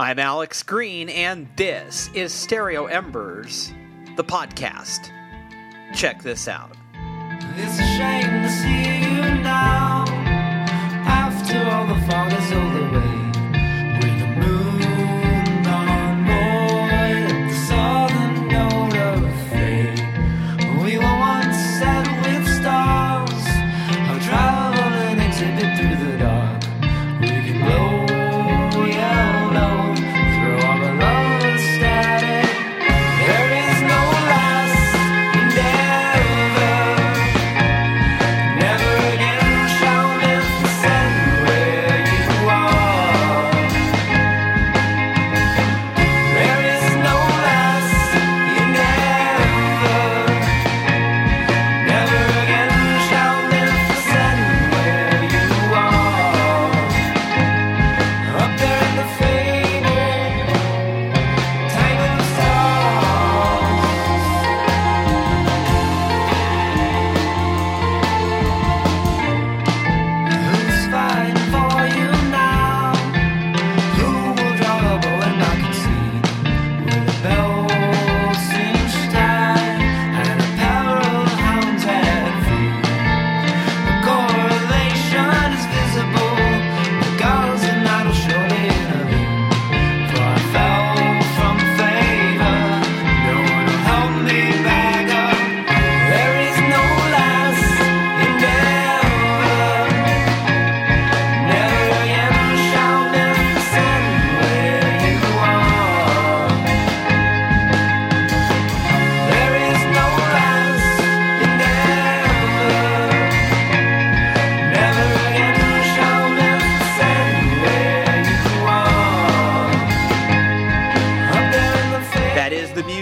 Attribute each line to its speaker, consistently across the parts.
Speaker 1: I'm Alex Green, and this is Stereo Embers, the podcast. Check this out.
Speaker 2: It's a shame to see you now. After all the all away. With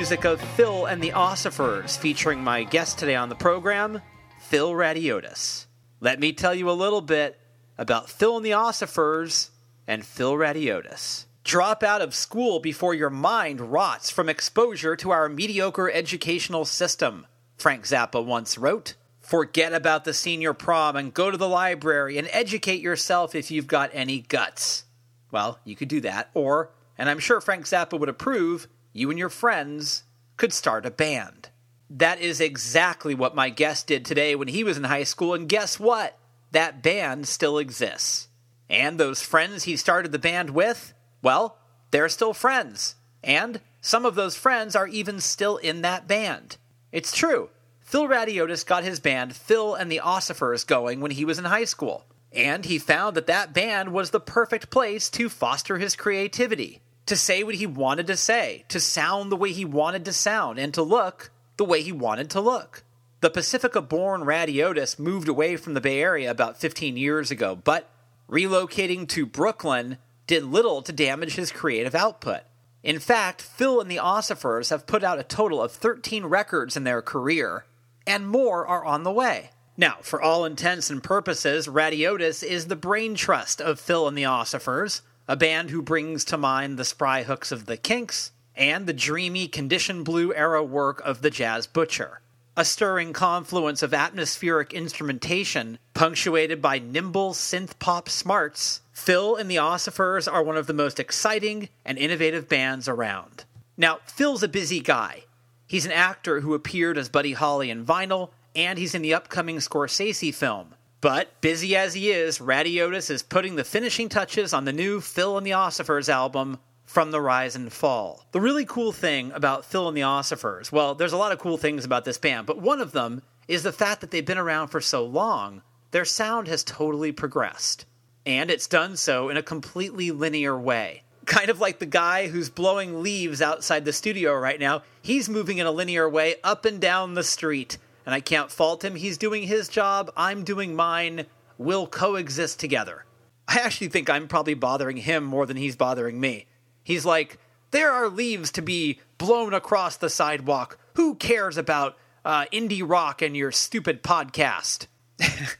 Speaker 1: music of Phil and the Osophers, featuring my guest today on the program, Phil Radiotis. Let me tell you a little bit about Phil and the Osophers and Phil Radiotis. Drop out of school before your mind rots from exposure to our mediocre educational system, Frank Zappa once wrote. Forget about the senior prom and go to the library and educate yourself if you've got any guts. Well, you could do that, or, and I'm sure Frank Zappa would approve, you and your friends could start a band. That is exactly what my guest did today when he was in high school, and guess what? That band still exists. And those friends he started the band with, well, they're still friends. And some of those friends are even still in that band. It's true. Phil Radiotis got his band Phil and the Osophers going when he was in high school. And he found that that band was the perfect place to foster his creativity, to say what he wanted to say, to sound the way he wanted to sound, and to look the way he wanted to look. The Pacifica born Radiotis moved away from the Bay Area about 15 years ago, but relocating to Brooklyn did little to damage his creative output. In fact, Phil and the Osophers have put out a total of 13 records in their career, and more are on the way. Now, for all intents and purposes, Radiotis is the brain trust of Phil and the Osophers, a band who brings to mind the spry hooks of the Kinks and the dreamy condition blue era work of the Jazz Butcher. A stirring confluence of atmospheric instrumentation, punctuated by nimble synth pop smarts, Phil and the Osophers are one of the most exciting and innovative bands around. Now, Phil's a busy guy. He's an actor who appeared as Buddy Holly in Vinyl, and he's in the upcoming Scorsese film. But busy as he is, Radiotis is putting the finishing touches on the new Phil and the Osophers album, From the Rise and Fall. The really cool thing about Phil and the Osophers, well, there's a lot of cool things about this band, but one of them is the fact that they've been around for so long, their sound has totally progressed. And it's done so in a completely linear way. Kind of like the guy who's blowing leaves outside the studio right now. He's moving in a linear way up and down the street. And I can't fault him. He's doing his job. I'm doing mine. We'll coexist together. I actually think I'm probably bothering him more than he's bothering me. He's like, there are leaves to be blown across the sidewalk. Who cares about uh, indie rock and your stupid podcast?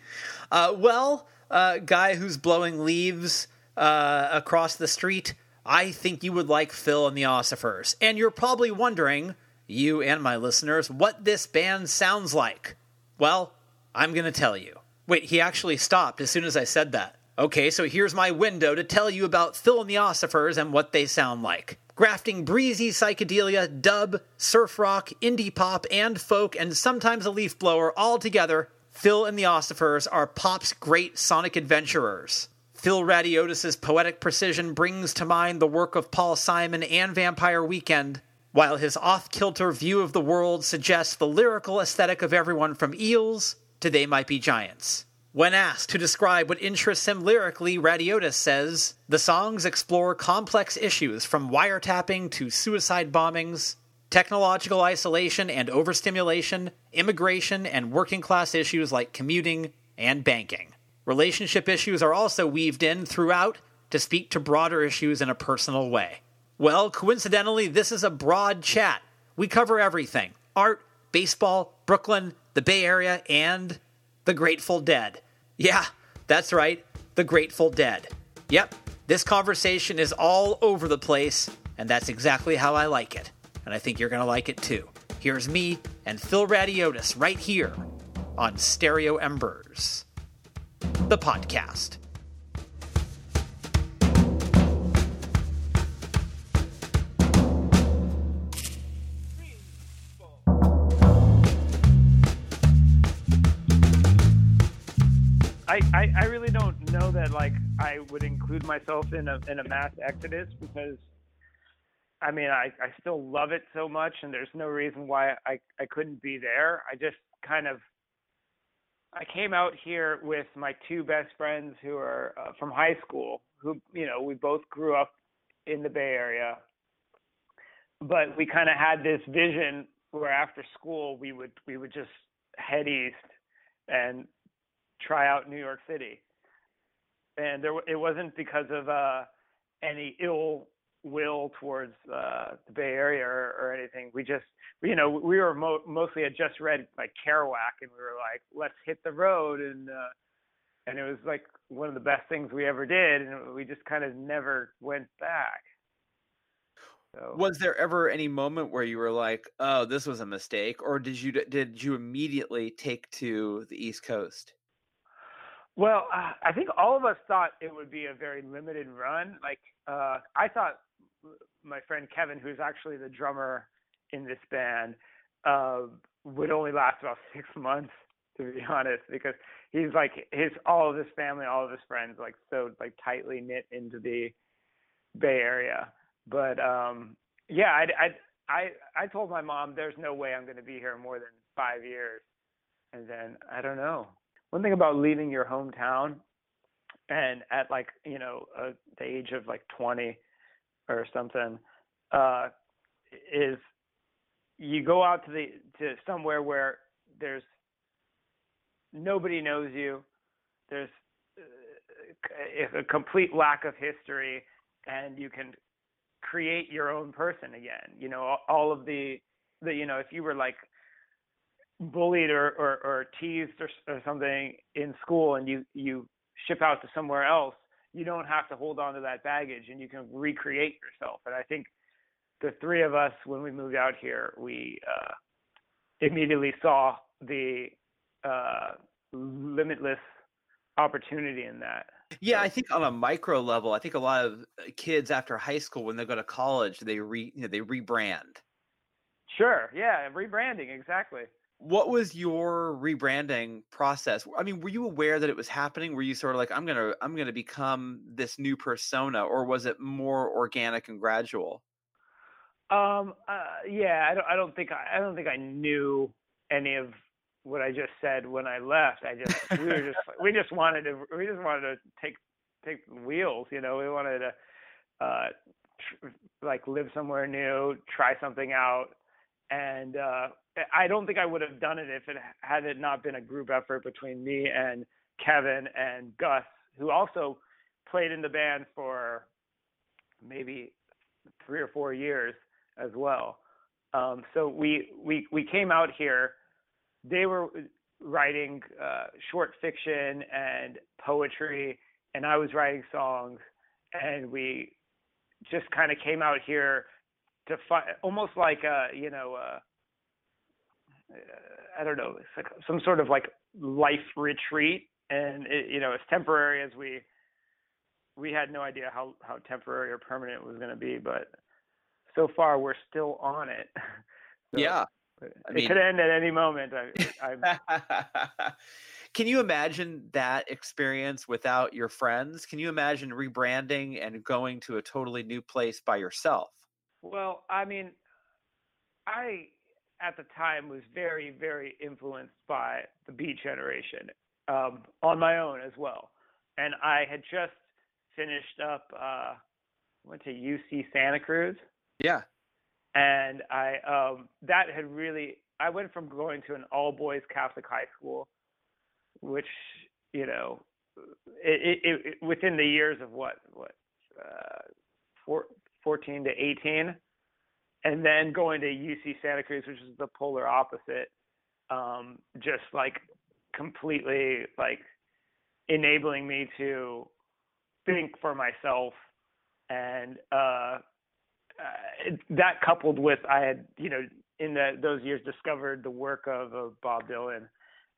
Speaker 1: uh, well, uh, guy who's blowing leaves uh, across the street, I think you would like Phil and the Osophers. And you're probably wondering, you and my listeners, what this band sounds like. Well, I'm going to tell you. Wait, he actually stopped as soon as I said that. Okay, so here's my window to tell you about Phil and the Osophers and what they sound like. Grafting breezy psychedelia, dub, surf rock, indie pop, and folk, and sometimes a leaf blower all together, Phil and the Osophers are pop's great sonic adventurers. Phil Radiotis' poetic precision brings to mind the work of Paul Simon and Vampire Weekend, while his off kilter view of the world suggests the lyrical aesthetic of everyone from Eels to They Might Be Giants. When asked to describe what interests him lyrically, Radiotis says the songs explore complex issues from wiretapping to suicide bombings, technological isolation and overstimulation, immigration, and working class issues like commuting and banking. Relationship issues are also weaved in throughout to speak to broader issues in a personal way. Well, coincidentally, this is a broad chat. We cover everything art, baseball, Brooklyn, the Bay Area, and the Grateful Dead. Yeah, that's right, the Grateful Dead. Yep, this conversation is all over the place, and that's exactly how I like it. And I think you're going to like it too. Here's me and Phil Radiotis right here on Stereo Embers, the podcast.
Speaker 3: I, I, I really don't know that like I would include myself in a in a mass exodus because I mean I, I still love it so much and there's no reason why I, I couldn't be there. I just kind of I came out here with my two best friends who are uh, from high school who you know we both grew up in the Bay Area but we kind of had this vision where after school we would we would just head east and try out New York City. And there, it wasn't because of uh, any ill will towards uh, the Bay Area or, or anything. We just, you know, we were mo- mostly had just read like Kerouac, and we were like, let's hit the road, and uh, and it was like one of the best things we ever did, and we just kind of never went back. So,
Speaker 1: Was there ever any moment where you were like, "Oh, this was a mistake," or did you did you immediately take to the East Coast?
Speaker 3: Well, uh, I think all of us thought it would be a very limited run. Like uh, I thought my friend Kevin, who's actually the drummer in this band, uh, would only last about six months, to be honest, because he's like his all of his family, all of his friends, like so like tightly knit into the Bay Area. But um, yeah, I I I I told my mom there's no way I'm going to be here more than five years, and then I don't know one thing about leaving your hometown and at like you know uh, the age of like 20 or something uh is you go out to the to somewhere where there's nobody knows you there's uh, a complete lack of history and you can create your own person again. You know all of the the you know if you were like bullied or, or, or teased or, or something in school and you, you ship out to somewhere else, you don't have to hold on to that baggage and you can recreate yourself. And I think the three of us, when we moved out here, we uh, immediately saw the uh, limitless opportunity in that.
Speaker 1: Yeah, I think on a micro level, I think a lot of kids after high school, when they go to college, they re you know, they rebrand.
Speaker 3: Sure. Yeah, rebranding exactly.
Speaker 1: What was your rebranding process? I mean, were you aware that it was happening? Were you sort of like, I'm gonna, I'm gonna become this new persona, or was it more organic and gradual?
Speaker 3: Um. Uh, yeah. I don't. I don't think. I, I don't think I knew any of what I just said when I left. I just. we were just. We just wanted to. We just wanted to take take wheels. You know. We wanted to. Uh, tr- like live somewhere new, try something out, and uh, I don't think I would have done it if it had it not been a group effort between me and Kevin and Gus, who also played in the band for maybe three or four years as well. Um, so we we we came out here. They were writing uh, short fiction and poetry, and I was writing songs, and we just kind of came out here to find almost like a you know. I don't know, it's like some sort of like life retreat, and it, you know, as temporary as we we had no idea how how temporary or permanent it was going to be, but so far we're still on it. So
Speaker 1: yeah.
Speaker 3: it
Speaker 1: mean-
Speaker 3: could end at any moment. I, I
Speaker 1: Can you imagine that experience without your friends? Can you imagine rebranding and going to a totally new place by yourself?
Speaker 3: Well, I mean, I at the time was very, very influenced by the Beat Generation um, on my own as well, and I had just finished up. Uh, went to UC Santa Cruz,
Speaker 1: Yeah.
Speaker 3: and I um, that had really. I went from going to an all boys Catholic high school, which you know, it, it, it within the years of what what uh, four, 14 to 18 and then going to UC Santa Cruz, which is the polar opposite, um, just like completely like enabling me to think for myself, and uh, uh, that coupled with I had you know in the, those years discovered the work of, of Bob Dylan,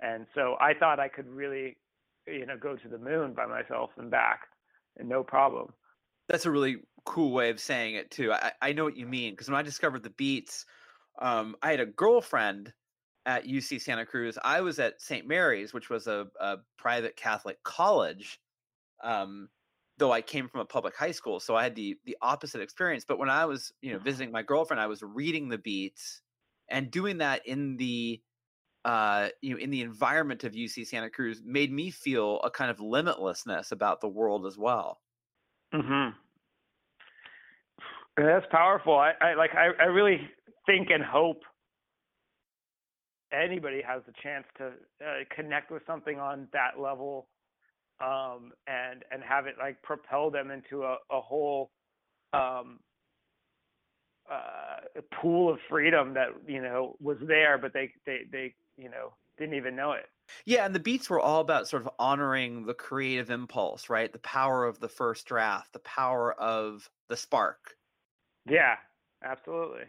Speaker 3: and so I thought I could really you know go to the moon by myself and back, and no problem.
Speaker 1: That's a really cool way of saying it too. I, I know what you mean because when I discovered the beats, um, I had a girlfriend at UC Santa Cruz. I was at St. Mary's, which was a, a private Catholic college. Um, though I came from a public high school, so I had the the opposite experience. But when I was, you know, visiting my girlfriend, I was reading the beats and doing that in the uh, you know, in the environment of UC Santa Cruz made me feel a kind of limitlessness about the world as well.
Speaker 3: Mm-hmm. That's powerful. I, I like. I, I really think and hope anybody has the chance to uh, connect with something on that level, um, and and have it like propel them into a, a whole um, uh, pool of freedom that you know was there, but they they they you know didn't even know it.
Speaker 1: Yeah, and the beats were all about sort of honoring the creative impulse, right? The power of the first draft, the power of the spark.
Speaker 3: Yeah, absolutely.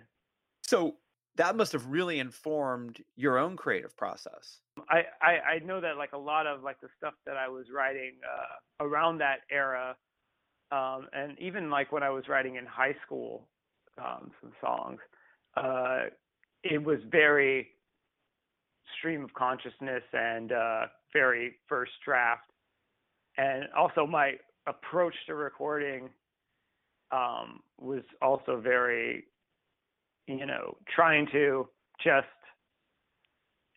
Speaker 1: So that must have really informed your own creative process.
Speaker 3: I, I I know that like a lot of like the stuff that I was writing uh, around that era, um, and even like when I was writing in high school, um, some songs, uh, it was very stream of consciousness and uh, very first draft, and also my approach to recording um, was also very, you know, trying to just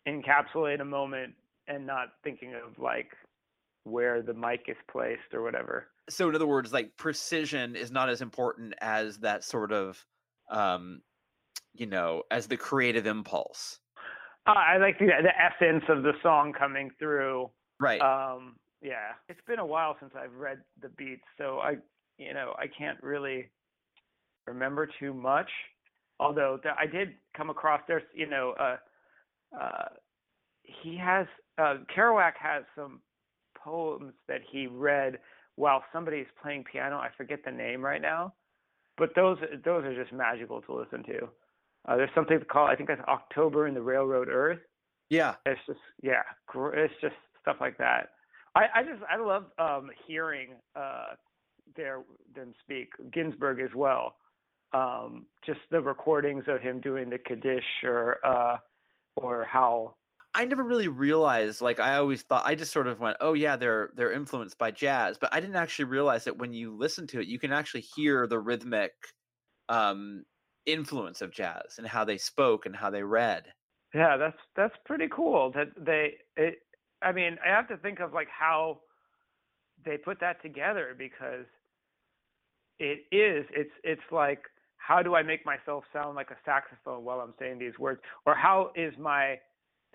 Speaker 3: encapsulate a moment and not thinking of like where the mic is placed or whatever.
Speaker 1: So in other words, like precision is not as important as that sort of um you know, as the creative impulse.
Speaker 3: Uh, I like the the essence of the song coming through.
Speaker 1: Right.
Speaker 3: Um, yeah, it's been a while since I've read the beats, so I, you know, I can't really remember too much. Although th- I did come across there's, you know, uh, uh, he has uh, Kerouac has some poems that he read while somebody's playing piano. I forget the name right now, but those those are just magical to listen to. Uh, there's something called I think that's October in the Railroad Earth.
Speaker 1: yeah.
Speaker 3: It's just yeah, it's just stuff like that. I I just I love um hearing uh their them speak Ginsberg as well. Um just the recordings of him doing the Kaddish or uh or how
Speaker 1: I never really realized like I always thought I just sort of went, "Oh yeah, they're they're influenced by jazz." But I didn't actually realize that when you listen to it, you can actually hear the rhythmic um influence of jazz and how they spoke and how they read.
Speaker 3: Yeah, that's that's pretty cool. That they, it, I mean, I have to think of like how they put that together because it is. It's it's like how do I make myself sound like a saxophone while I'm saying these words, or how is my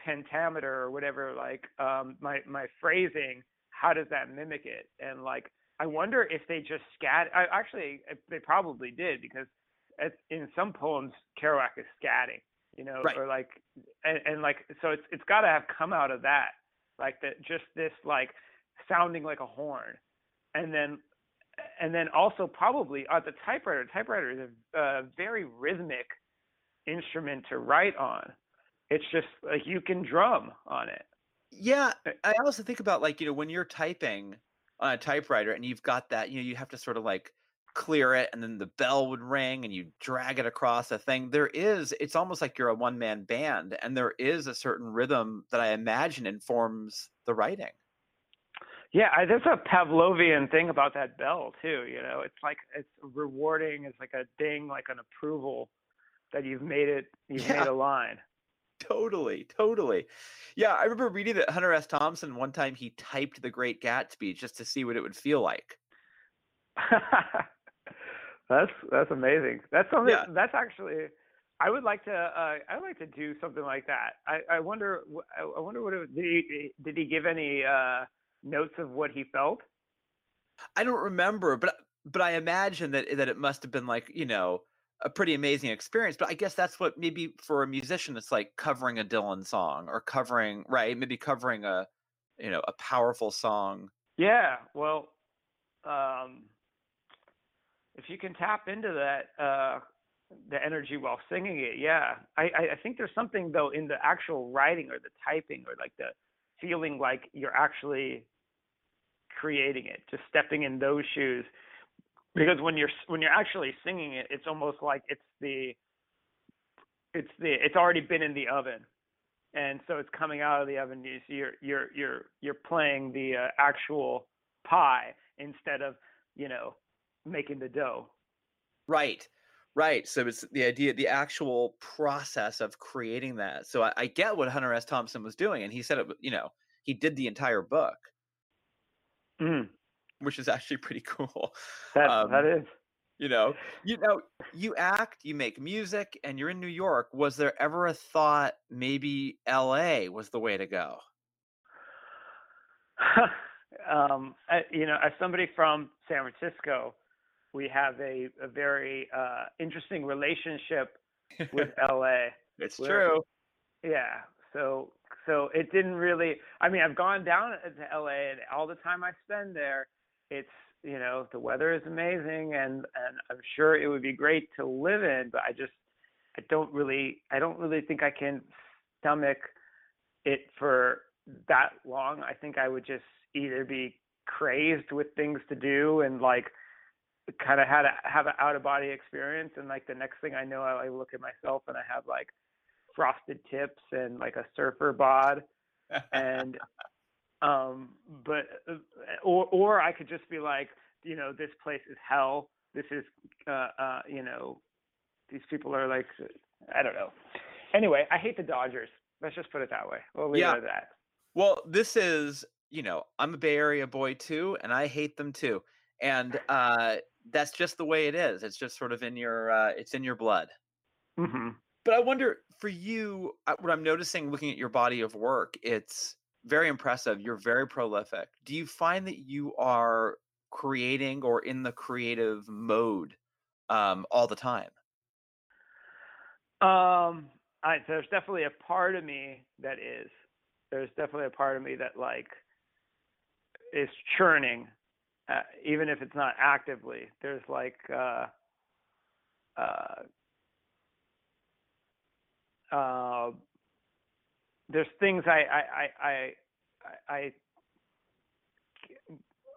Speaker 3: pentameter or whatever like um my my phrasing how does that mimic it and like i wonder if they just scat i actually they probably did because in some poems kerouac is scatting you know
Speaker 1: Right.
Speaker 3: or like and, and like so it's it's got to have come out of that like that just this like sounding like a horn and then and then also probably uh, the typewriter typewriter is a, a very rhythmic instrument to write on it's just like you can drum on it
Speaker 1: Yeah, I also think about like, you know, when you're typing, on a typewriter and you've got that, you know, you have to sort of like clear it and then the bell would ring and you drag it across a thing. There is, it's almost like you're a one man band and there is a certain rhythm that I imagine informs the writing.
Speaker 3: Yeah, I, there's a Pavlovian thing about that bell too. You know, it's like it's rewarding. It's like a ding, like an approval that you've made it. You've
Speaker 1: Yeah.
Speaker 3: made a line.
Speaker 1: Totally, totally. Yeah, I remember reading that Hunter S. Thompson one time he typed The Great Gatsby just to see what it would feel like.
Speaker 3: that's that's amazing. That's something.
Speaker 1: Yeah.
Speaker 3: That's actually. I would like to. Uh, I would like to do something like that. I, I wonder. I I wonder what it, did he did he give any uh, notes of what he felt?
Speaker 1: I don't remember, but but I imagine that that it must have been like you know a pretty amazing experience. But I guess that's what maybe for a musician it's like covering a Dylan song or covering right, maybe covering a you know a powerful song.
Speaker 3: Yeah. Well, um, if you can tap into that uh, the energy while singing it, yeah. I, I I think there's something though in the actual writing or the typing or like the feeling like you're actually creating it, just stepping in those shoes. Because when you're when you're actually singing it, it's almost like it's the it's the it's already been in the oven, and so it's coming out of the oven. You're you're you're you're playing the uh, actual pie instead of you know making the dough.
Speaker 1: Right. Right. So it's the idea, the actual process of creating that. So I, I get what Hunter S. Thompson was doing, and he said it. You know, he did the entire book,
Speaker 3: Mm,
Speaker 1: which is actually pretty cool.
Speaker 3: that
Speaker 1: Um,
Speaker 3: that is.
Speaker 1: you know you know you act you make music and you're in new york was there ever a thought maybe la was the way to go
Speaker 3: um, I, you know, as somebody from San Francisco, we have a, a very uh, interesting relationship with LA.
Speaker 1: it's
Speaker 3: Where-
Speaker 1: true
Speaker 3: Yeah. So so it didn't really. I mean, I've gone down to LA, and all the time I spend there, it's you know the weather is amazing, and and I'm sure it would be great to live in, but I just I don't really I don't really think I can stomach it for that long. I think I would just either be crazed with things to do and like kind of had a have an out of body experience and like the next thing I know I, I look at myself and I have like frosted tips and like a surfer bod and um but uh, or or I could just be like you know this place is hell. This is uh uh you know these people are like I don't know. Anyway I hate the Dodgers. Let's just put it that way. Well leave
Speaker 1: Yeah.
Speaker 3: it at that.
Speaker 1: Well this is you know i'm a bay area boy too and i hate them too and uh that's just the way it is. It's just sort of in your uh it's in your blood.
Speaker 3: Hmm
Speaker 1: but i wonder for you uh, what i'm noticing looking at your body of work it's very impressive you're very prolific do you find that you are creating or in the creative mode um all the time
Speaker 3: Um, I there's definitely a part of me that is. There's definitely a part of me that like is churning, uh, even if it's not actively. There's like uh, uh, uh, there's things I I I I I,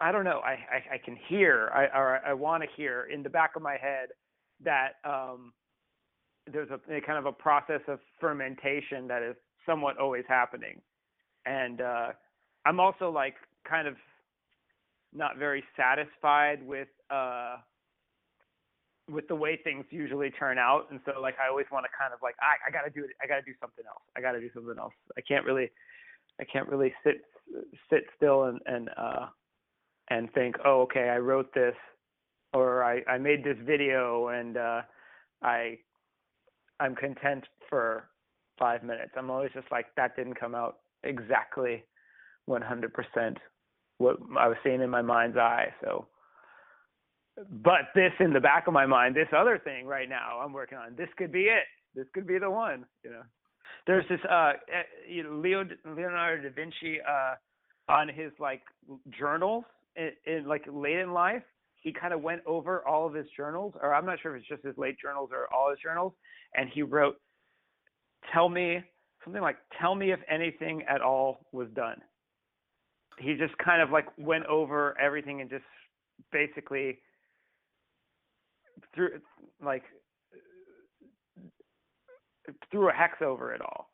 Speaker 3: I don't know. I, I, I can hear, I, or I want to hear in the back of my head that um, there's a, a kind of a process of fermentation that is somewhat always happening, and uh, I'm also like kind of not very satisfied with uh, with the way things usually turn out, and so like I always want to kind of like I, I got to do it. I got to do something else. I got to do something else. I can't really, I can't really sit sit still and and uh, and think, oh, okay, I wrote this, or I I made this video, and uh, I I'm content for five minutes. I'm always just like that didn't come out exactly 100% what I was seeing in my mind's eye. So, but this in the back of my mind, this other thing right now I'm working on, this could be it. This could be the one. You know, there's this uh, eh, you know, Leo Leonardo da Vinci uh, on his like journals in, in like late in life. He kind of went over all of his journals, or I'm not sure if it's just his late journals or all his journals, and he wrote, "Tell me something like, tell me if anything at all was done." he just kind of like went over everything and just basically threw like threw a hex over it all.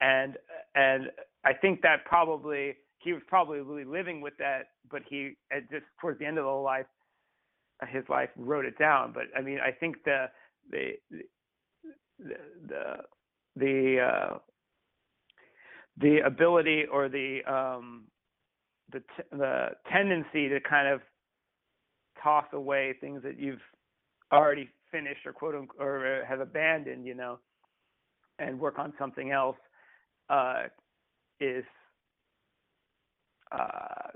Speaker 3: And and i think that probably he was probably living with that but he at just towards the end of the life his life wrote it down. But i mean i think the the the the the, uh, the ability or the um the t- the tendency to kind of toss away things that you've already finished or quote unquote or have abandoned, you know, and work on something else uh, is uh,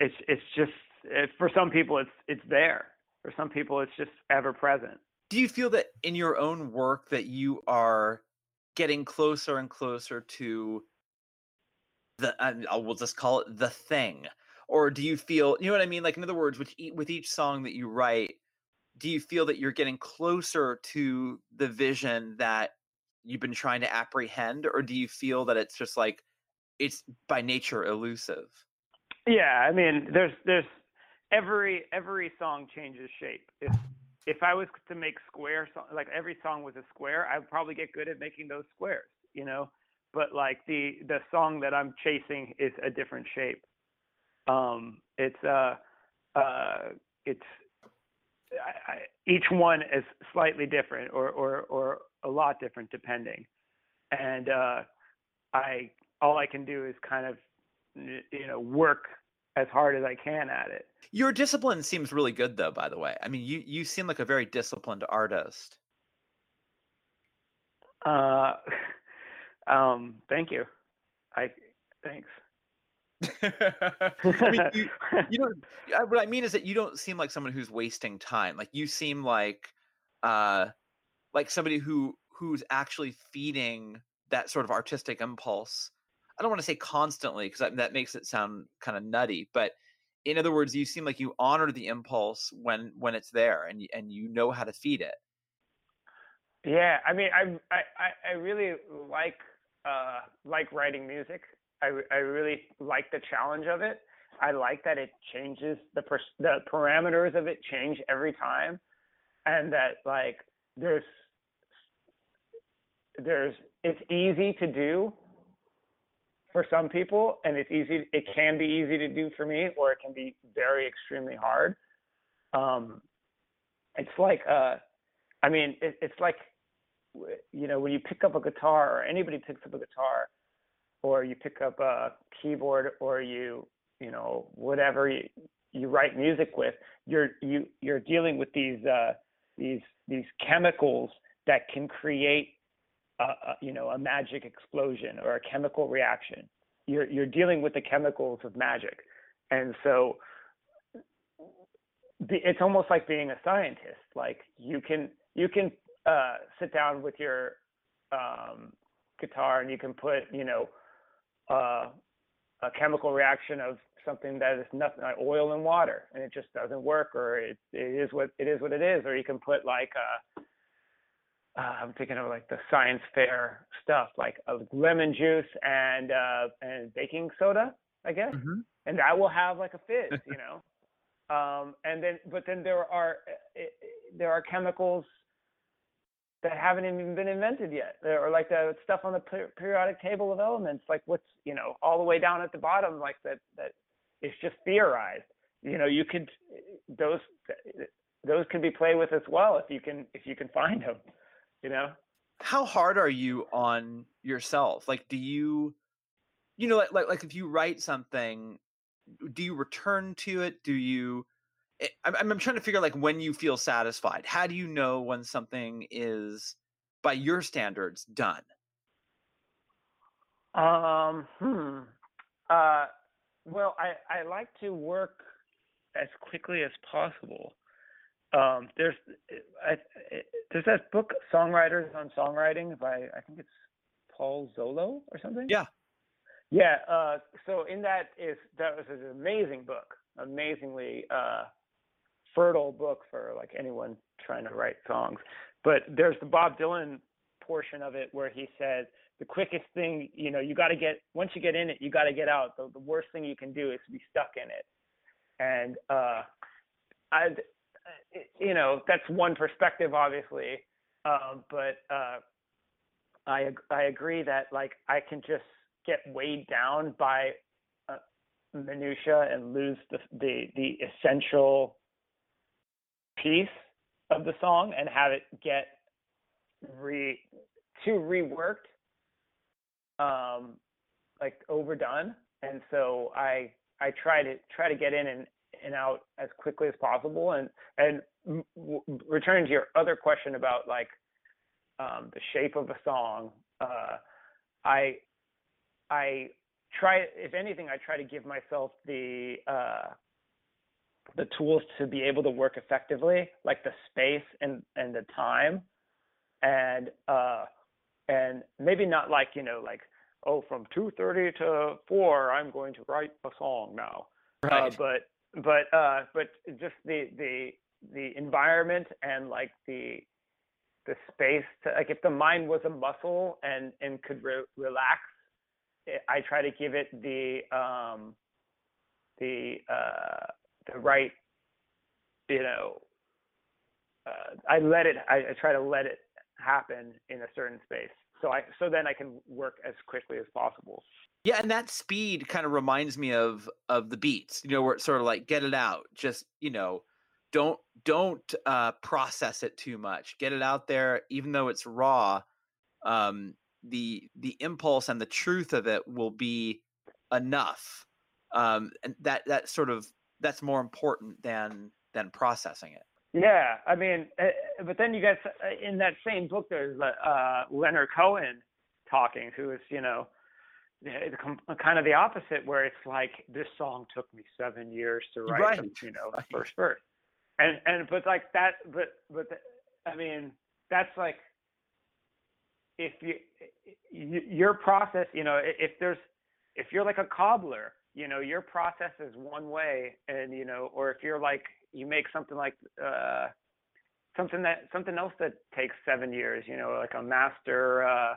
Speaker 3: it's it's just it, for some people it's it's there. For some people it's just ever present.
Speaker 1: Do you feel that in your own work that you are getting closer and closer to the I will just call it the thing or do you feel you know what I mean like in other words with with each song that you write do you feel that you're getting closer to the vision that you've been trying to apprehend or do you feel that it's just like it's by nature elusive?
Speaker 3: Yeah i mean there's there's every every song changes shape. If if i was to make square song like every song was a square i'd probably get good at making those squares you know? But like the the song that i'm chasing is a different shape. Um it's uh uh it's each one is slightly different or, or, or a lot different depending. And uh, I all I can do is kind of you know work as hard as I can at it.
Speaker 1: Your discipline seems really good though, by the way. I mean you, you seem like a very disciplined artist.
Speaker 3: Uh um thank you. I thanks.
Speaker 1: Mean, you, you don't. What I mean is that you don't seem like someone who's wasting time. Like you seem like, uh, like somebody who who's actually feeding that sort of artistic impulse. I don't want to say constantly because that, that makes it sound kind of nutty, but in other words, you seem like you honor the impulse when when it's there and and you know how to feed it.
Speaker 3: Yeah, I mean, I I I really like uh like writing music. I, I really like the challenge of it. I like that it changes the per, the parameters of it change every time, and that like there's there's it's easy to do for some people, and it's easy it can be easy to do for me, or it can be very extremely hard. Um, it's like uh, I mean, it, it's like you know when you pick up a guitar or anybody picks up a guitar or you pick up a keyboard or you you know whatever you, you write music with you're you you're dealing with these uh, these these chemicals that can create a, a, you know a magic explosion or a chemical reaction. You're you're dealing with the chemicals of magic. And so it's almost like being a scientist. Like you can you can uh, sit down with your um, guitar and you can put you know uh, a chemical reaction of something that is nothing like oil and water and it just doesn't work or it, it is what it is what it is. Or you can put like uh, uh I'm thinking of like the science fair stuff like a lemon juice and uh and baking soda I guess.
Speaker 1: Mm-hmm.
Speaker 3: and that will have like a fizz you know? Um and then but then there are there are chemicals that haven't even been invented yet, uh, or like the stuff on the periodic table of elements, like what's you know all the way down at the bottom, like that that is just theorized. You know, you could uh, those uh, those can be played with as well if you can if you can find them. You know.
Speaker 1: How hard are you on yourself? Like, do you, you know, like like, like if you write something, do you return to it? Do you Eh, I'm, I'm trying to figure like when you feel satisfied. How do you know when something is, by your standards, done?
Speaker 3: Um. Hmm. Uh. Well, I I like to work as quickly as possible. Um. There's I, I there's that book Songwriters on Songwriting by I think it's Paul Zollo or something.
Speaker 1: Yeah.
Speaker 3: Yeah. Uh. So in that is that was an amazing book, amazingly uh fertile book for like anyone trying to write songs. But there's the Bob Dylan portion of it where he says the quickest thing, you know, you got to get once you get in it, you got to get out. The, the worst thing you can do is be stuck in it. And uh, I, you know, that's one perspective, obviously. Uh, but uh, I I agree that like I can just get weighed down by uh, minutia and lose the the the essential piece of the song and have it get re too reworked um like overdone. And so i i try to try to get in and, and out as quickly as possible. And and w- returning to your other question about like um the shape of a song uh i i try if anything i try to give myself the uh the tools to be able to work effectively, like the space and and the time, and uh, and maybe not like you know like oh from two thirty to four I'm going to write a song now,
Speaker 1: Right.
Speaker 3: uh, but but uh, but just the the the environment and like the the space to like if the mind was a muscle and and could re- relax, I try to give it the um the uh the right you know uh, i let it I, I try to let it happen in a certain space so i so then i can work as quickly as possible
Speaker 1: Yeah, and that speed kind of reminds me of of the beats. You know, where it's sort of like get it out. Just you know, don't don't uh, process it too much. Get it out there, even though it's raw. Um, the the impulse and the truth of it will be enough. Um, and that that sort of that's more important than than processing it.
Speaker 3: yeah i mean uh, but then you guys uh, in that same book there's uh leonard cohen talking who is you know eh, the kind of the opposite where it's like this song took me seven years to write
Speaker 1: Right,
Speaker 3: you know
Speaker 1: right.
Speaker 3: first verse and and but like that but but the, i mean that's like if you your process you know if there's if you're like a cobbler you know your process is one way and you know or if you're like you make something like uh something that something else that takes seven years you know like a master uh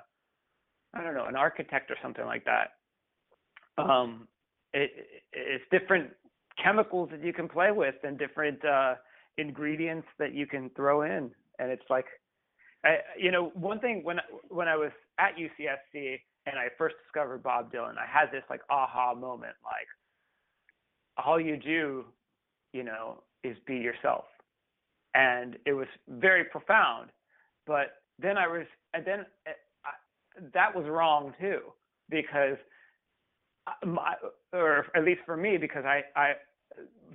Speaker 3: i don't know an architect or something like that um it, it it's different chemicals that you can play with and different uh ingredients that you can throw in. And it's like I, you know one thing when when i was at ucsc and i first discovered bob dylan i had this like aha moment like all you do you know is be yourself and it was very profound but then i was and then uh, I, that was wrong too because my, or at least for me because i i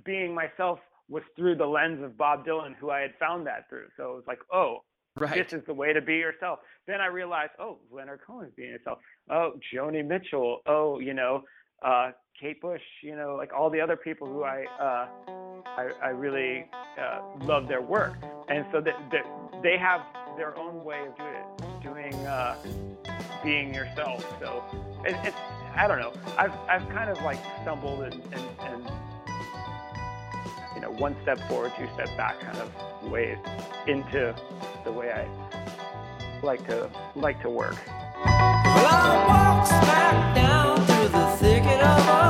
Speaker 3: being myself was through the lens of bob dylan who i had found that through so it was like oh
Speaker 1: Right.
Speaker 3: this is the way to be yourself. Then I realized, oh, Leonard Cohen's being himself. Oh, Joni Mitchell. Oh, you know, uh, Kate Bush. You know, like all the other people who I uh, I, I really uh, love their work, and so that, that they have their own way of doing it, doing uh, being yourself. So it, it's I don't know. I've I've kind of like stumbled and, and, and you know one step forward, two step back kind of ways into the way I like to like to work.
Speaker 2: Well, I walked back down through the thicket of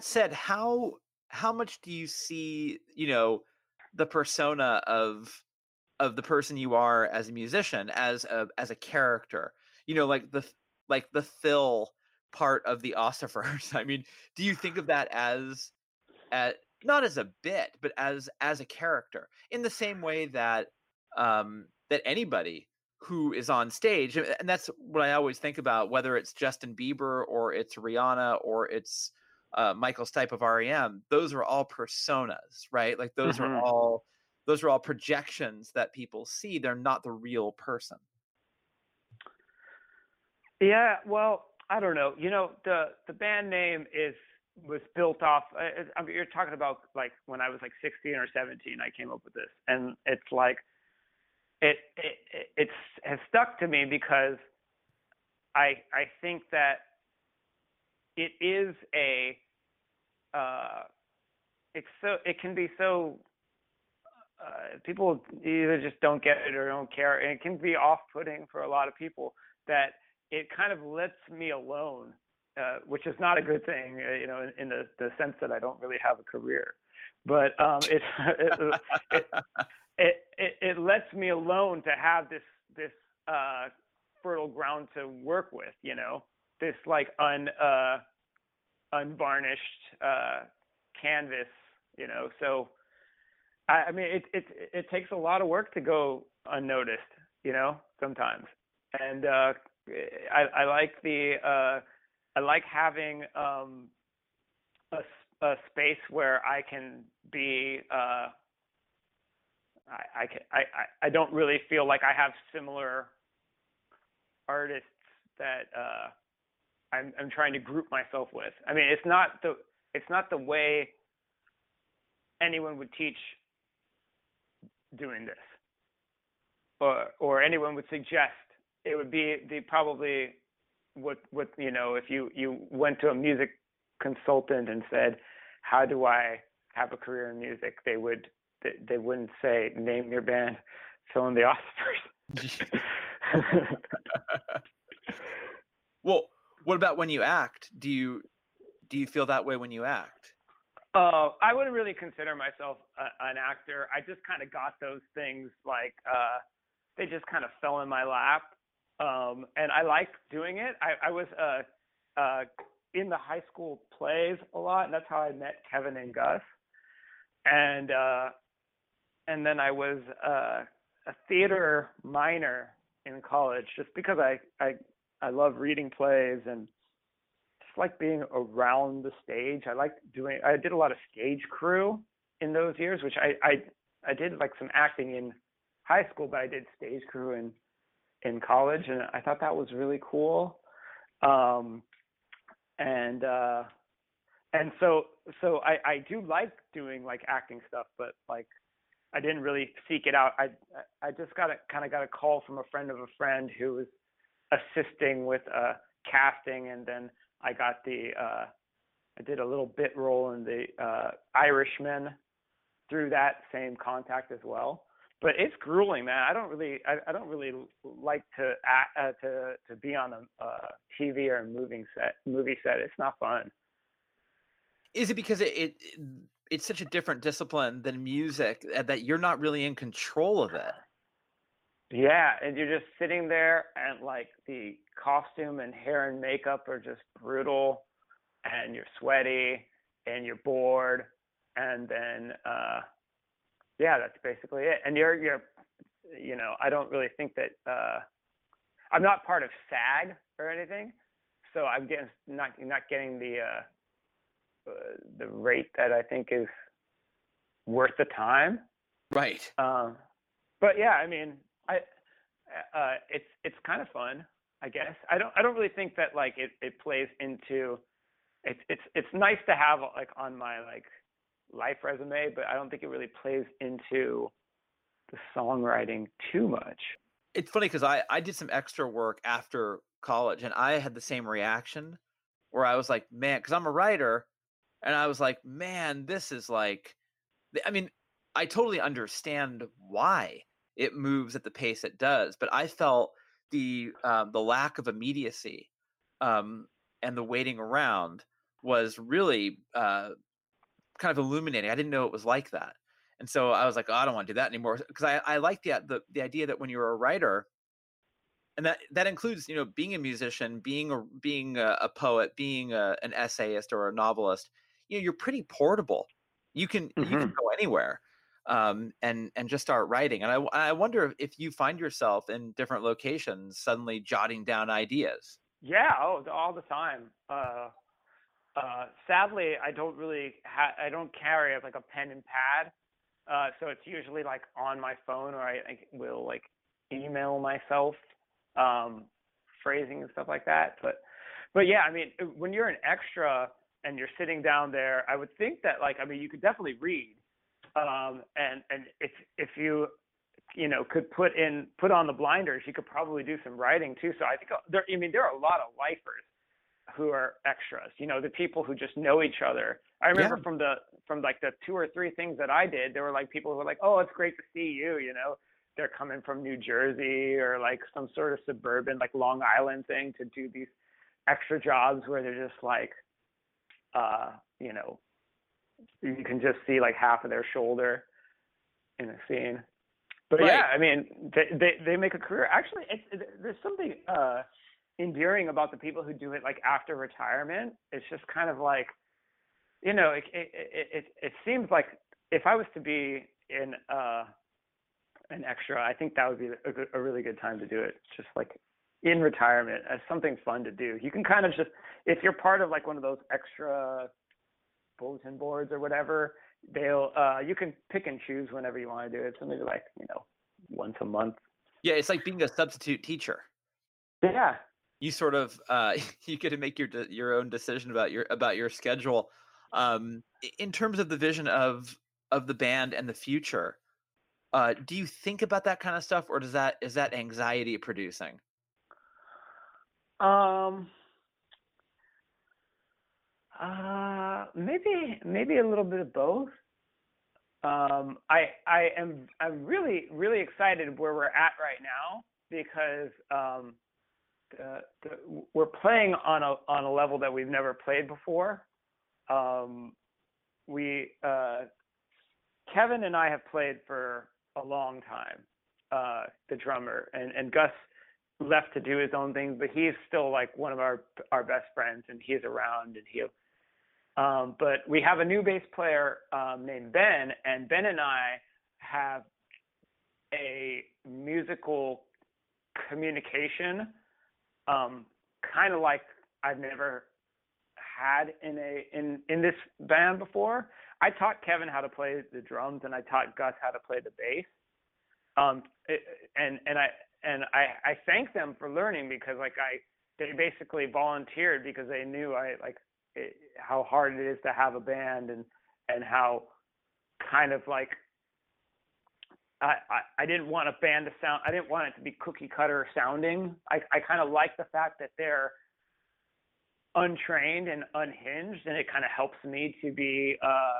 Speaker 2: that
Speaker 1: said, how how much do you see, you know, the persona of of the person you are as a musician as a as a character? You know, like the like the Phil part of the Osophers. I mean, do you think of that as at not as a bit, but as as a character in the same way that um that anybody who is on stage and that's what I always think about whether it's Justin Bieber or it's Rihanna or it's uh, Michael Stipe of REM, those are all personas, right? Like those
Speaker 3: Mhm.
Speaker 1: are all those are all projections that people see. They're not the real person.
Speaker 3: Yeah, well, I don't know. You know, the the band name is was built off. uh, you're talking about like when I was like 16 or 17, I came up with this, and it's like it it it- it's has stuck to me because I I think that it is a uh it's so it can be so uh, people either just don't get it or don't care, and it can be off-putting for a lot of people that it kind of lets me alone, uh, which is not a good thing, uh, you know, in, in the, the sense that I don't really have a career. But um, it, it, it, it, it, it lets me alone to have this this uh, fertile ground to work with, you know, this like un uh, unvarnished uh, canvas, you know. So I, I mean, it it it takes a lot of work to go unnoticed, you know, sometimes, and uh, I, I like the uh, I like having um, a, a space where I can be. Uh, I I, can, I I don't really feel like I have similar artists that uh, I'm I'm trying to group myself with. I mean, it's not the it's not the way anyone would teach doing this, or or anyone would suggest it would be the probably what what you know if you you went to a music consultant and said how do i have a career in music? they would they, they wouldn't say name your band fill in the offspring
Speaker 1: well, what about when you act? Do you do you feel that way when you act?
Speaker 3: Uh, I wouldn't really consider myself a, an actor. I just kind of got those things like uh, they just kind of fell in my lap, um, and I like doing it. I, I was uh, uh, in the high school plays a lot, and that's how I met Kevin and Gus. And uh, and then I was uh, a theater minor in college, just because I I I love reading plays and just like being around the stage. I like doing. I did a lot of stage crew in those years, which I I I did like some acting in high school, but I did stage crew in in college, and I thought that was really cool. Um, and uh, and so so I I do like doing like acting stuff, but like I didn't really seek it out. I I just got a kind of got a call from a friend of a friend who was assisting with uh casting and then I got the uh I did a little bit role in the uh Irishman through that same contact as well. But it's grueling, man. I don't really I, I don't really like to uh, to to be on a uh TV or a moving set movie set. It's not fun.
Speaker 1: Is it because it, it it's such a different discipline than music uh, that you're not really in control of it?
Speaker 3: Yeah, and you're just sitting there and like the costume and hair and makeup are just brutal and you're sweaty and you're bored and then uh yeah, that's basically it. And you're you're you know, I don't really think that uh I'm not part of SAG or anything. So I'm getting not not getting the uh, uh the rate that I think is worth the time.
Speaker 1: Right.
Speaker 3: Um, but yeah, I mean, I uh, it's it's kind of fun, I guess. I don't I don't really think that like it it plays into it's it's it's nice to have like on my like life resume, but I don't think it really plays into the songwriting too much.
Speaker 1: It's funny because I I did some extra work after college and I had the same reaction where I was like, man, because I'm a writer, and I was like, man, this is like, I mean, I totally understand why it moves at the pace it does, but I felt the um, the lack of immediacy um, and the waiting around was really uh, kind of illuminating. I didn't know it was like that, and so I was like, oh, I don't want to do that anymore because I, I like the, the the idea that when you're a writer, and that that includes you know being a musician, being a being a, a poet, being a, an essayist or a novelist. You know, you're pretty portable. You can mm-hmm. you can mm-hmm. go anywhere um, and and just start writing. And I I wonder if you find yourself in different locations suddenly jotting down ideas.
Speaker 3: Yeah, oh, all the time. Uh, uh, sadly, I don't really ha- I don't carry like a pen and pad, uh, so it's usually like on my phone, or I, I will like email myself um, phrasing and stuff like that. But but yeah, I mean, when you're an extra and you're sitting down there, I would think that like I mean, you could definitely read, um, and and if if you you know could put in put on the blinders, you could probably do some writing too. So I think uh, there, I mean, there are a lot of lifers who are extras. You know, the people who just know each other. I remember yeah. from the from like the two or three things that I did, there were like people who were like, "Oh, it's great to see you," you know they're coming from New Jersey or like some sort of suburban like Long Island thing to do these extra jobs where they're just like uh you know you can just see like half of their shoulder in a scene but right. yeah i mean they, they they make a career actually it's it, there's something uh endearing about the people who do it like after retirement it's just kind of like you know it it it, it, it seems like if i was to be in uh an extra, I think that would be a, good, a really good time to do it. Just like in retirement as something fun to do. You can kind of just if you're part of like one of those extra bulletin boards or whatever, they'll uh you can pick and choose whenever you want to do it. So maybe like, you know, once a month.
Speaker 1: Yeah, it's like being a substitute teacher.
Speaker 3: Yeah.
Speaker 1: You sort of uh you get to make your your own decision about your about your schedule. Um in terms of the vision of of the band and the future, uh, do you think about that kind of stuff, or does that is that anxiety producing?
Speaker 3: Um. Uh, maybe maybe a little bit of both. Um, I I am I'm really really excited where we're at right now because um, the, the, we're playing on a on a level that we've never played before. Um, we uh, Kevin and I have played for a long time, uh, the drummer, and and Gus left to do his own thing, but he's still like one of our our best friends, and he's around, and he. Um, but we have a new bass player um, named Ben, and Ben and I have a musical communication, um, kind of like I've never had in a in in this band before. I taught Kevin how to play the drums and I taught Gus how to play the bass. Um, it, and and I and I I thank them for learning because like I they basically volunteered because they knew I like it, how hard it is to have a band and and how kind of like I, I, I didn't want a band to sound I didn't want it to be cookie cutter sounding. I, I kind of like the fact that they're untrained and unhinged and it kind of helps me to be uh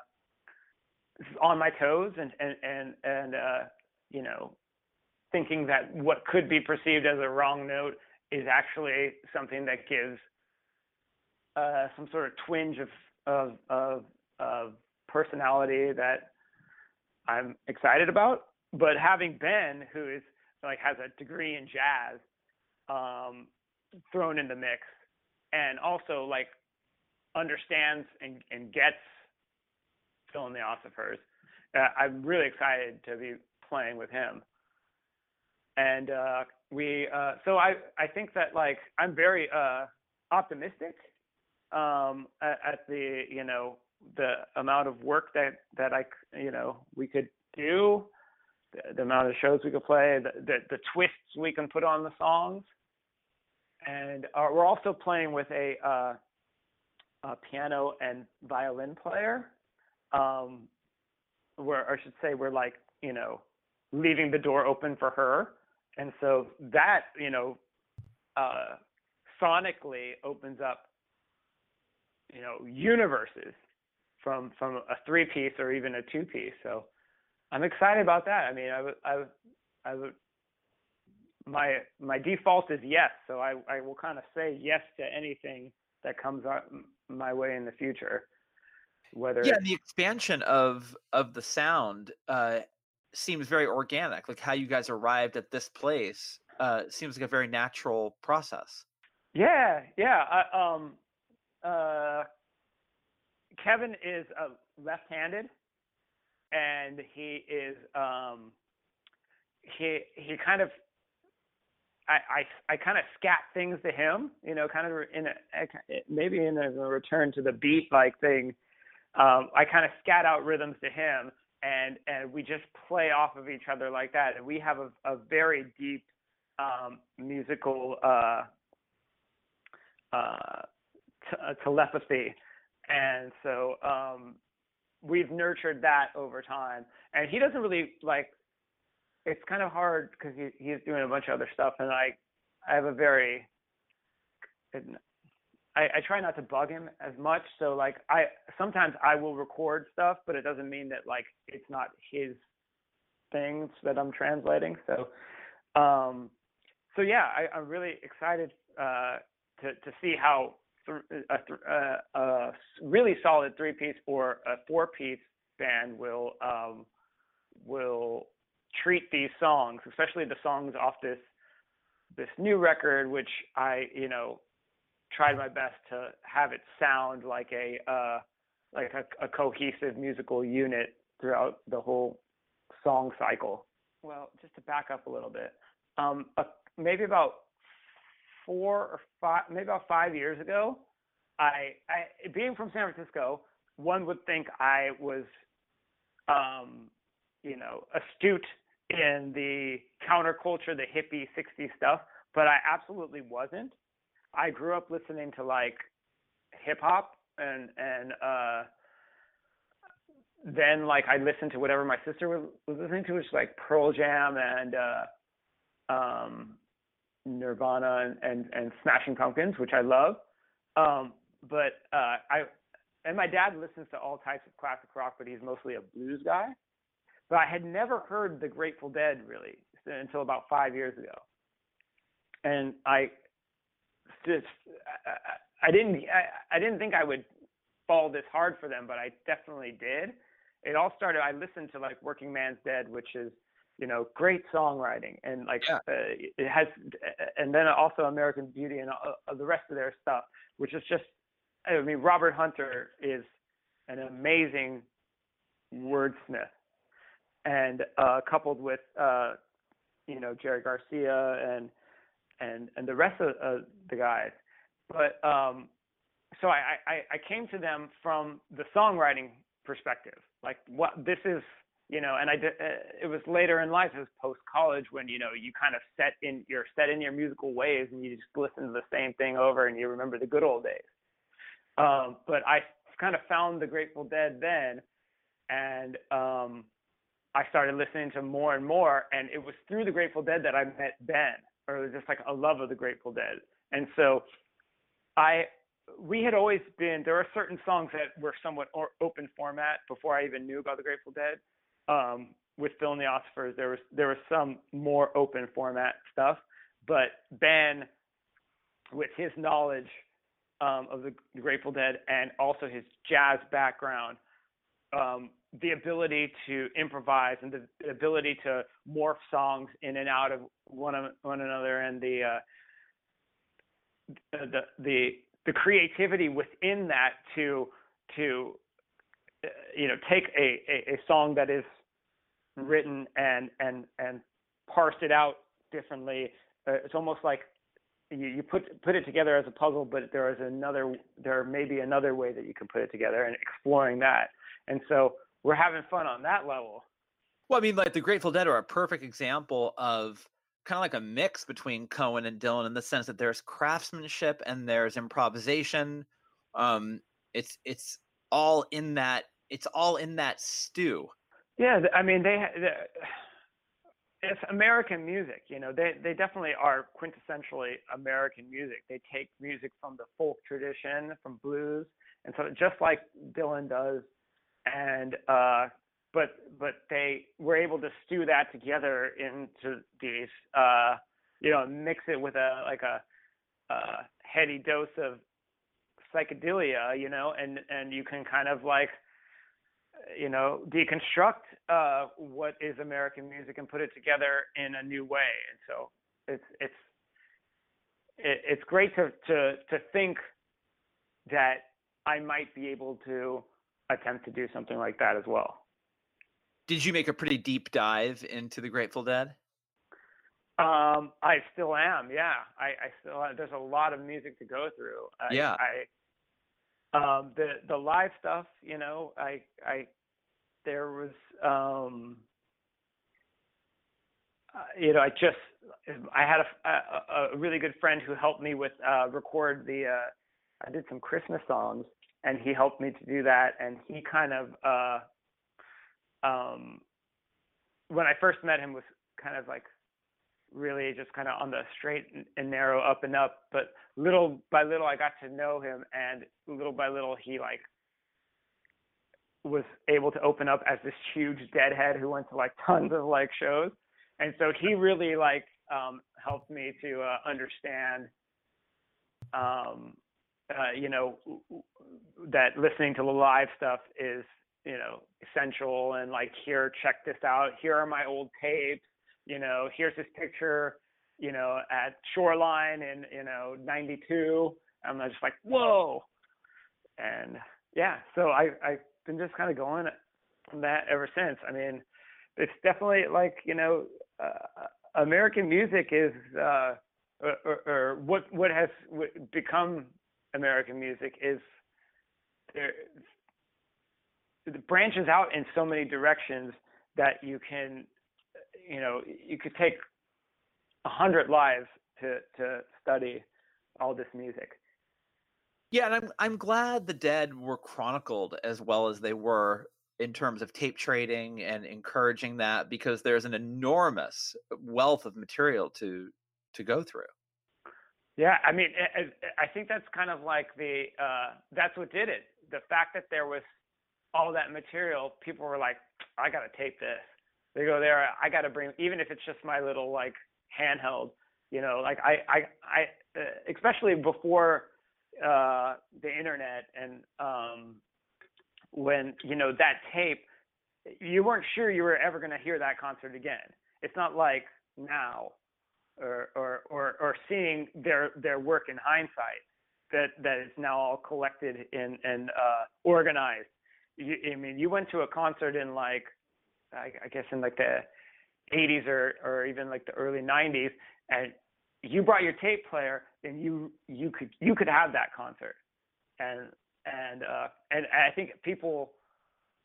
Speaker 3: on my toes and and and and uh, you know thinking that what could be perceived as a wrong note is actually something that gives uh, some sort of twinge of, of of of personality that I'm excited about. But having Ben, who is like has a degree in jazz, um, thrown in the mix, and also like understands and, and gets Phil and the Osophers. Uh, I'm really excited to be playing with him. And uh, we, uh, so I, I think that like I'm very uh, optimistic um, at, at the, you know, the amount of work that that I, you know, we could do, the, the amount of shows we could play, the, the, the twists we can put on the songs, and uh, we're also playing with a, uh, a piano and violin player um, where I should say we're like, you know, leaving the door open for her. And so that, you know, uh, sonically opens up, you know, universes from from a three piece or even a two piece. So I'm excited about that. I mean, I would, I would, I would, my my default is yes. So I I will kind of say yes to anything that comes my way in the future. Whether
Speaker 1: Yeah, the expansion of of the sound uh, seems very organic. Like how you guys arrived at this place uh, seems like a very natural process.
Speaker 3: Yeah, yeah. I, um, uh, Kevin is uh, left-handed, and he is um, he he kind of I I, I kind of scat things to him, you know, kind of in a maybe in a return to the beat like thing. Um, I kind of scat out rhythms to him, and and we just play off of each other like that, and we have a, a very deep um, musical uh, uh, uh, telepathy, and so um, we've nurtured that over time. And he doesn't really like. It's kind of hard because he, he's doing a bunch of other stuff, and I, I have a very. I, I try not to bug him as much, so like I sometimes I will record stuff, but it doesn't mean that like it's not his things that I'm translating. So, um, so yeah, I, I'm really excited uh, to to see how a, a really solid three piece or a four piece band will um, will treat these songs, especially the songs off this this new record, which I you know tried my best to have it sound like a uh, like a, a cohesive musical unit throughout the whole song cycle. Well, just to back up a little bit, um, a, maybe about four or five, maybe about five years ago, I, I being from San Francisco, one would think I was, um, you know, astute in the counterculture, the hippie '60s stuff, but I absolutely wasn't. I grew up listening to like hip hop and and uh then like I listened to whatever my sister was, was listening to, which is like Pearl Jam and uh um Nirvana and, and, and Smashing Pumpkins, which I love. Um but uh I and my dad listens to all types of classic rock, but he's mostly a blues guy. But I had never heard the Grateful Dead really until about five years ago. And I just I, I didn't I, I didn't think I would fall this hard for them, but I definitely did. It all started. I listened to like Workingman's Dead, which is you know great songwriting and like
Speaker 1: Yeah.
Speaker 3: uh, it has, and then also American Beauty and uh, the rest of their stuff, which is just I mean Robert Hunter is an amazing wordsmith, and uh, coupled with uh, you know Jerry Garcia and and and the rest of uh, the guys. But um, so I, I I came to them from the songwriting perspective, like what this is, you know. And I did, uh, it was later in life, it was post college when you know you kind of set in you're set in your musical ways and you just listen to the same thing over and you remember the good old days. Um, but I kind of found the Grateful Dead then, and um, I started listening to more and more, and it was through the Grateful Dead that I met Ben or it was just like a love of the Grateful Dead. And so I we had always been there are certain songs that were somewhat open format before I even knew about the Grateful Dead. Um, with Phil and the Osophers, there was there was some more open format stuff, but Ben, with his knowledge um, of the, Grateful Dead and also his jazz background, um, the ability to improvise and the, the ability to morph songs in and out of one of one another and the uh, the the the creativity within that to to uh, you know take a, a, a song that is written and and and parsed it out differently. Uh, it's almost like you, you put put it together as a puzzle, but there is another there may be another way that you can put it together and exploring that. And so we're having fun on that level.
Speaker 1: Well, I mean, like the Grateful Dead are a perfect example of kind of like a mix between Cohen and Dylan in the sense that there's craftsmanship and there's improvisation. Um, it's it's all in that it's all in that stew.
Speaker 3: Yeah, I mean they, they it's American music, you know. They they definitely are quintessentially American music. They take music from the folk tradition, from blues, and so just like Dylan does, and uh, but but they were able to stew that together into these, uh, you know, mix it with a like a, a heady dose of psychedelia, you know, and and you can kind of like you know deconstruct uh, what is American music and put it together in a new way. And so it's it's it's great to to to think that I might be able to attempt to do something like that as well.
Speaker 1: Did you make a pretty deep dive into the Grateful Dead?
Speaker 3: Um, I still am. Yeah, I, I still there's a lot of music to go through. I,
Speaker 1: Yeah.
Speaker 3: I um the the live stuff, you know, I I there was um uh, you know, I just I had a, a a really good friend who helped me with uh record the uh I did some Christmas songs and he helped me to do that and he kind of uh um when I first met him was kind of like really just kind of on the straight and- narrow up and up but little by little i got to know him and little by little he like was able to open up as this huge deadhead who went to like tons of like shows. And so he really like um helped me to uh, understand um uh, you know that listening to the live stuff is you know essential and like here check this out. Here are my old tapes you know, here's this picture, you know, at Shoreline in, you know, 92. I'm just like, whoa. And yeah, so I, I've been just kind of going from that ever since. I mean, it's definitely like, you know, uh, American music is, uh, or, or, or what, what has become American music is there, it branches out in so many directions that you can you know you could take a hundred lives to to study all this music.
Speaker 1: Yeah, and I'm I'm glad the Dead were chronicled as well as they were in terms of tape trading and encouraging that because there's an enormous wealth of material to to go through.
Speaker 3: yeah i mean I- think that's kind of like the uh that's what did it. The fact that there was all that material people were like i gotta tape this they go there i gotta bring even if it's just my little like handheld you know like i i i uh, especially before uh the internet and um when you know that tape you weren't sure you were ever going to hear that concert again. It's not like now or or or, or seeing their their work in hindsight that that is now all collected and and uh organized. You, i mean you went to a concert in like I, I guess in like the 80s or or even like the early 90s and you brought your tape player and you you could you could have that concert. And and uh and i think people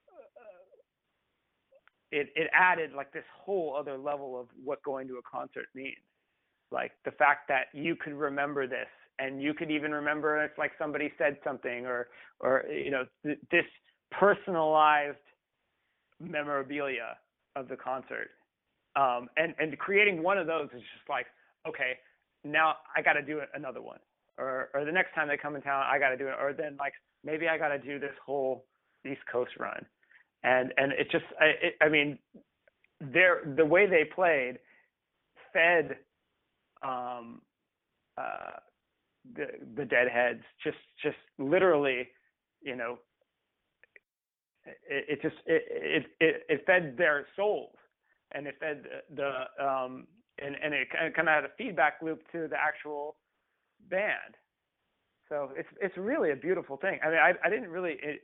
Speaker 3: uh, it it added like this whole other level of what going to a concert means. Like the fact that you could remember this and you could even remember if like somebody said something or or you know th- this personalized memorabilia of the concert. Um and and creating one of those is just like okay now i got to do another one. Or or the next time they come in town i got to do it. Or then like maybe i got to do this whole east coast run. And and it just i it, i mean their the way they played fed um uh the the deadheads. Just just literally you know it, it just it, it it fed their souls. And it fed the, the um and and it kind of had a feedback loop to the actual band. So it's it's really a beautiful thing. I mean i i didn't really it,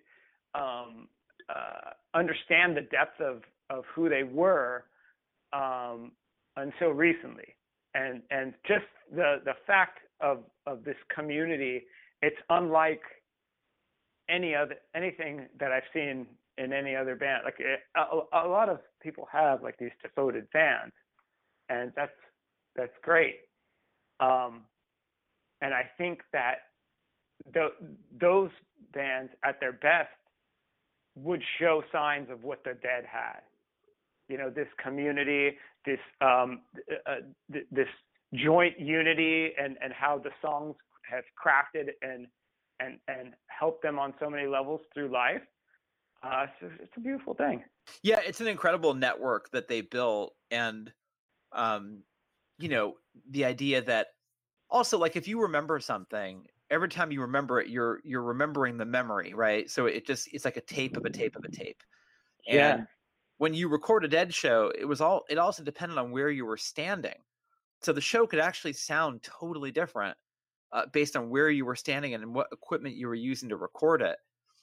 Speaker 3: um uh understand the depth of of who they were um until recently. And and just the the fact of of this community it's unlike any other anything that I've seen in any other band. Like a, a lot of people have like these devoted fans, and that's that's great. Um, and I think that th- those bands at their best would show signs of what the Dead had. You know, this community, this um, uh, th- this joint unity, and and how the songs have crafted and and and helped them on so many levels through life. Uh, it's, it's a beautiful thing.
Speaker 1: Yeah, it's an incredible network that they built, and um, you know, the idea that also like if you remember something every time you remember it, you're you're remembering the memory, right? So it just it's like a tape of a tape of a tape. And
Speaker 3: Yeah.
Speaker 1: when you record a dead show, it was all it also depended on where you were standing. So the show could actually sound totally different uh, based on where you were standing and what equipment you were using to record it.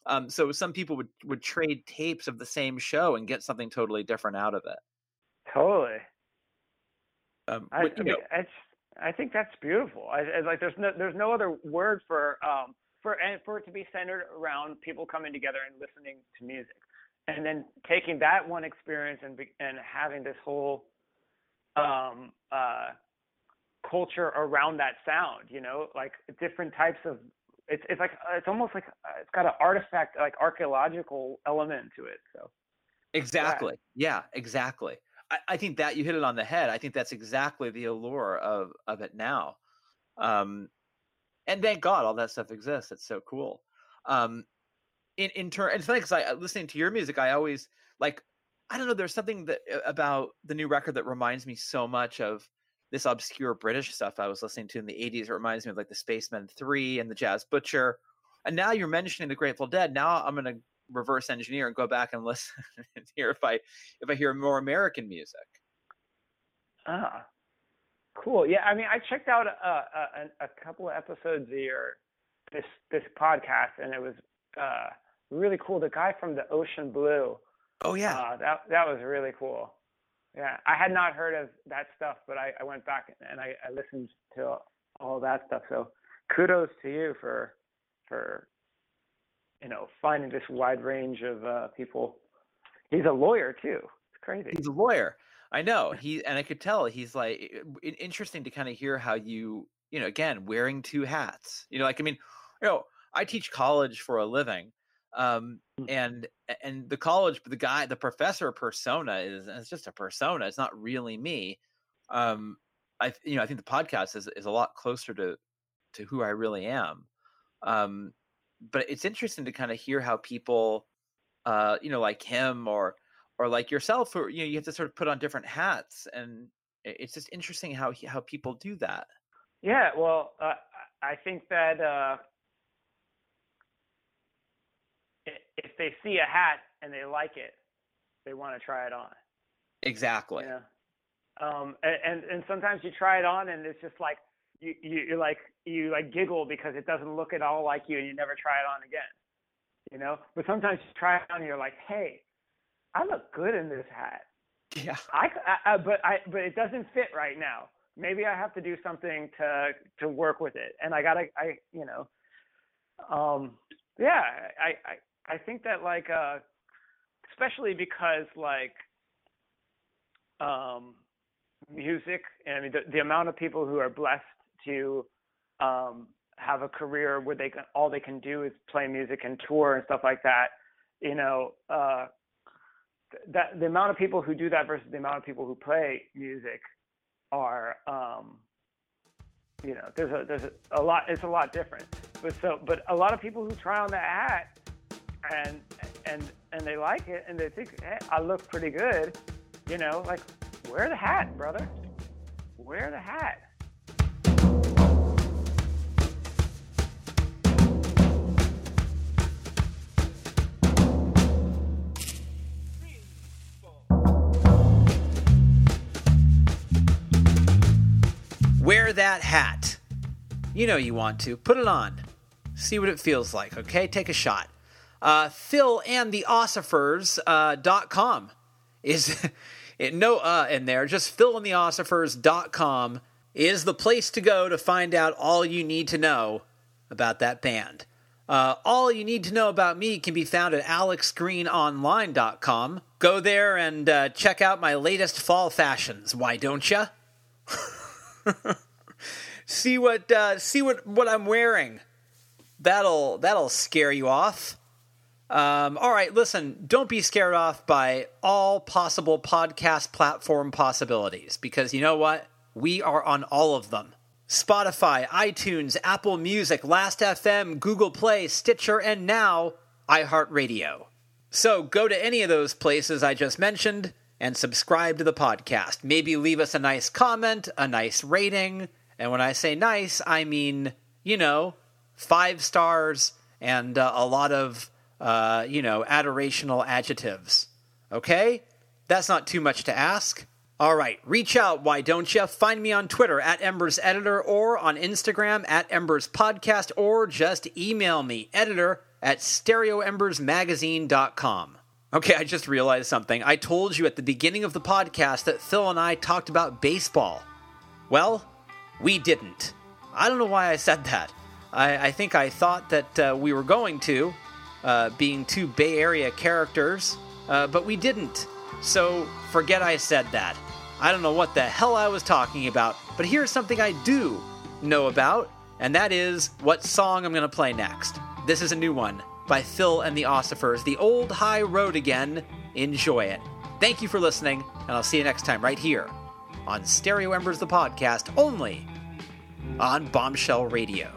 Speaker 1: Um, so some people would would trade tapes of the same show and get something totally different out of it.
Speaker 3: Totally.
Speaker 1: Um,
Speaker 3: I,
Speaker 1: but, you know,
Speaker 3: it's, I think that's beautiful. I, I like there's no there's no other word for um for and for it to be centered around people coming together and listening to music, and then taking that one experience and and having this whole um uh culture around that sound. You know, like different types of it's it's like it's almost like uh, it's got an artifact like archaeological element to it. So
Speaker 1: Exactly. Yeah, exactly. I, I think that you hit it on the head. I think that's exactly the allure of of it now. Um, and thank God all that stuff exists. It's so cool. Um, in in turn, it's funny because I listening to your music, I always like. I don't know. There's something that about the new record that reminds me so much of this obscure British stuff I was listening to in the '80s. It reminds me of like the Spacemen Three and the Jazz Butcher. And now you're mentioning the Grateful Dead. Now I'm gonna reverse engineer and go back and listen and hear if I if I hear more American music.
Speaker 3: Ah, cool. Yeah, I mean, I checked out a, a, a couple of episodes of your this this podcast, and it was uh, really cool. The guy from the Ocean Blue,
Speaker 1: Oh yeah,
Speaker 3: uh, that that was really cool. Yeah, I had not heard of that stuff, but I, I went back and I, I listened to all that stuff. So kudos to you for for you know finding this wide range of uh, people. He's a lawyer too. It's crazy.
Speaker 1: he's a lawyer. I know he, and I could tell he's like i- interesting to kind of hear how you, you know, again wearing two hats. You know, like I mean, you know, I teach college for a living, um,
Speaker 3: Mm.
Speaker 1: and and the college, the guy, the professor persona is it's just a persona. It's not really me. Um, I, you know, I think the podcast is is a lot closer to to who I really am. Um, but it's interesting to kind of hear how people, uh, you know, like him or or like yourself, or you know, you have to sort of put on different hats, and it's just interesting how he- how people do that.
Speaker 3: Yeah, well, uh, I think that uh, i- if they see a hat and they like it, they want to try it on.
Speaker 1: Exactly.
Speaker 3: Yeah. Um, and and sometimes you try it on and it's just like you you you're like you like giggle because it doesn't look at all like you and you never try it on again. You know. But sometimes you try it on and you're like, hey, I look good in this hat.
Speaker 1: Yeah.
Speaker 3: I, I- I- but I but it doesn't fit right now. Maybe I have to do something to to work with it, and I gotta I you know, um yeah I I I think that like uh especially because like um music I mean the, the amount of people who are blessed to um have a career where they can all they can do is play music and tour and stuff like that you know uh that the amount of people who do that versus the amount of people who play music are um you know there's a there's a, a lot it's a lot different. But so but a lot of people who try on that hat and and and they like it and they think hey, I look pretty good you know like wear the hat brother wear the hat
Speaker 1: Wear that hat. You know you want to. Put it on. See what it feels like, okay? Take a shot. Uh, Phil and the Osophers, uh, is it, no uh in there, just Phil and the Osophers dot com is the place to go to find out all you need to know about that band. Uh, all you need to know about me can be found at alexgreenonline.com. Go there and uh, check out my latest fall fashions. Why don't you? see what uh, see what what I'm wearing. That'll that'll scare you off. Um, all right, listen. Don't be scared off by all possible podcast platform possibilities because you know what? We are on all of them. Spotify, iTunes, Apple Music, Last.fm, Google Play, Stitcher, and now iHeartRadio. So go to any of those places I just mentioned and subscribe to the podcast. Maybe leave us a nice comment, a nice rating. And when I say nice, I mean, you know, five stars and uh, a lot of, uh, you know, adorational adjectives. Okay? That's not too much to ask. All right, reach out, why don't you? Find me on Twitter at Embers Editor or on Instagram at Embers Podcast or just email me, editor at stereoembersmagazine.com. Okay, I just realized something. I told you at the beginning of the podcast that Phil and I talked about baseball. Well, we didn't. I don't know why I said that. I, I think I thought that uh, we were going to, uh, being two Bay Area characters, uh, but we didn't. So forget I said that. I don't know what the hell I was talking about, but here's something I do know about, and that is what song I'm going to play next. This is a new one by Phil and the Osophers, The Old High Road Again. Enjoy it. Thank you for listening, and I'll see you next time right here on Stereo Embers, the podcast, only on Bombshell Radio.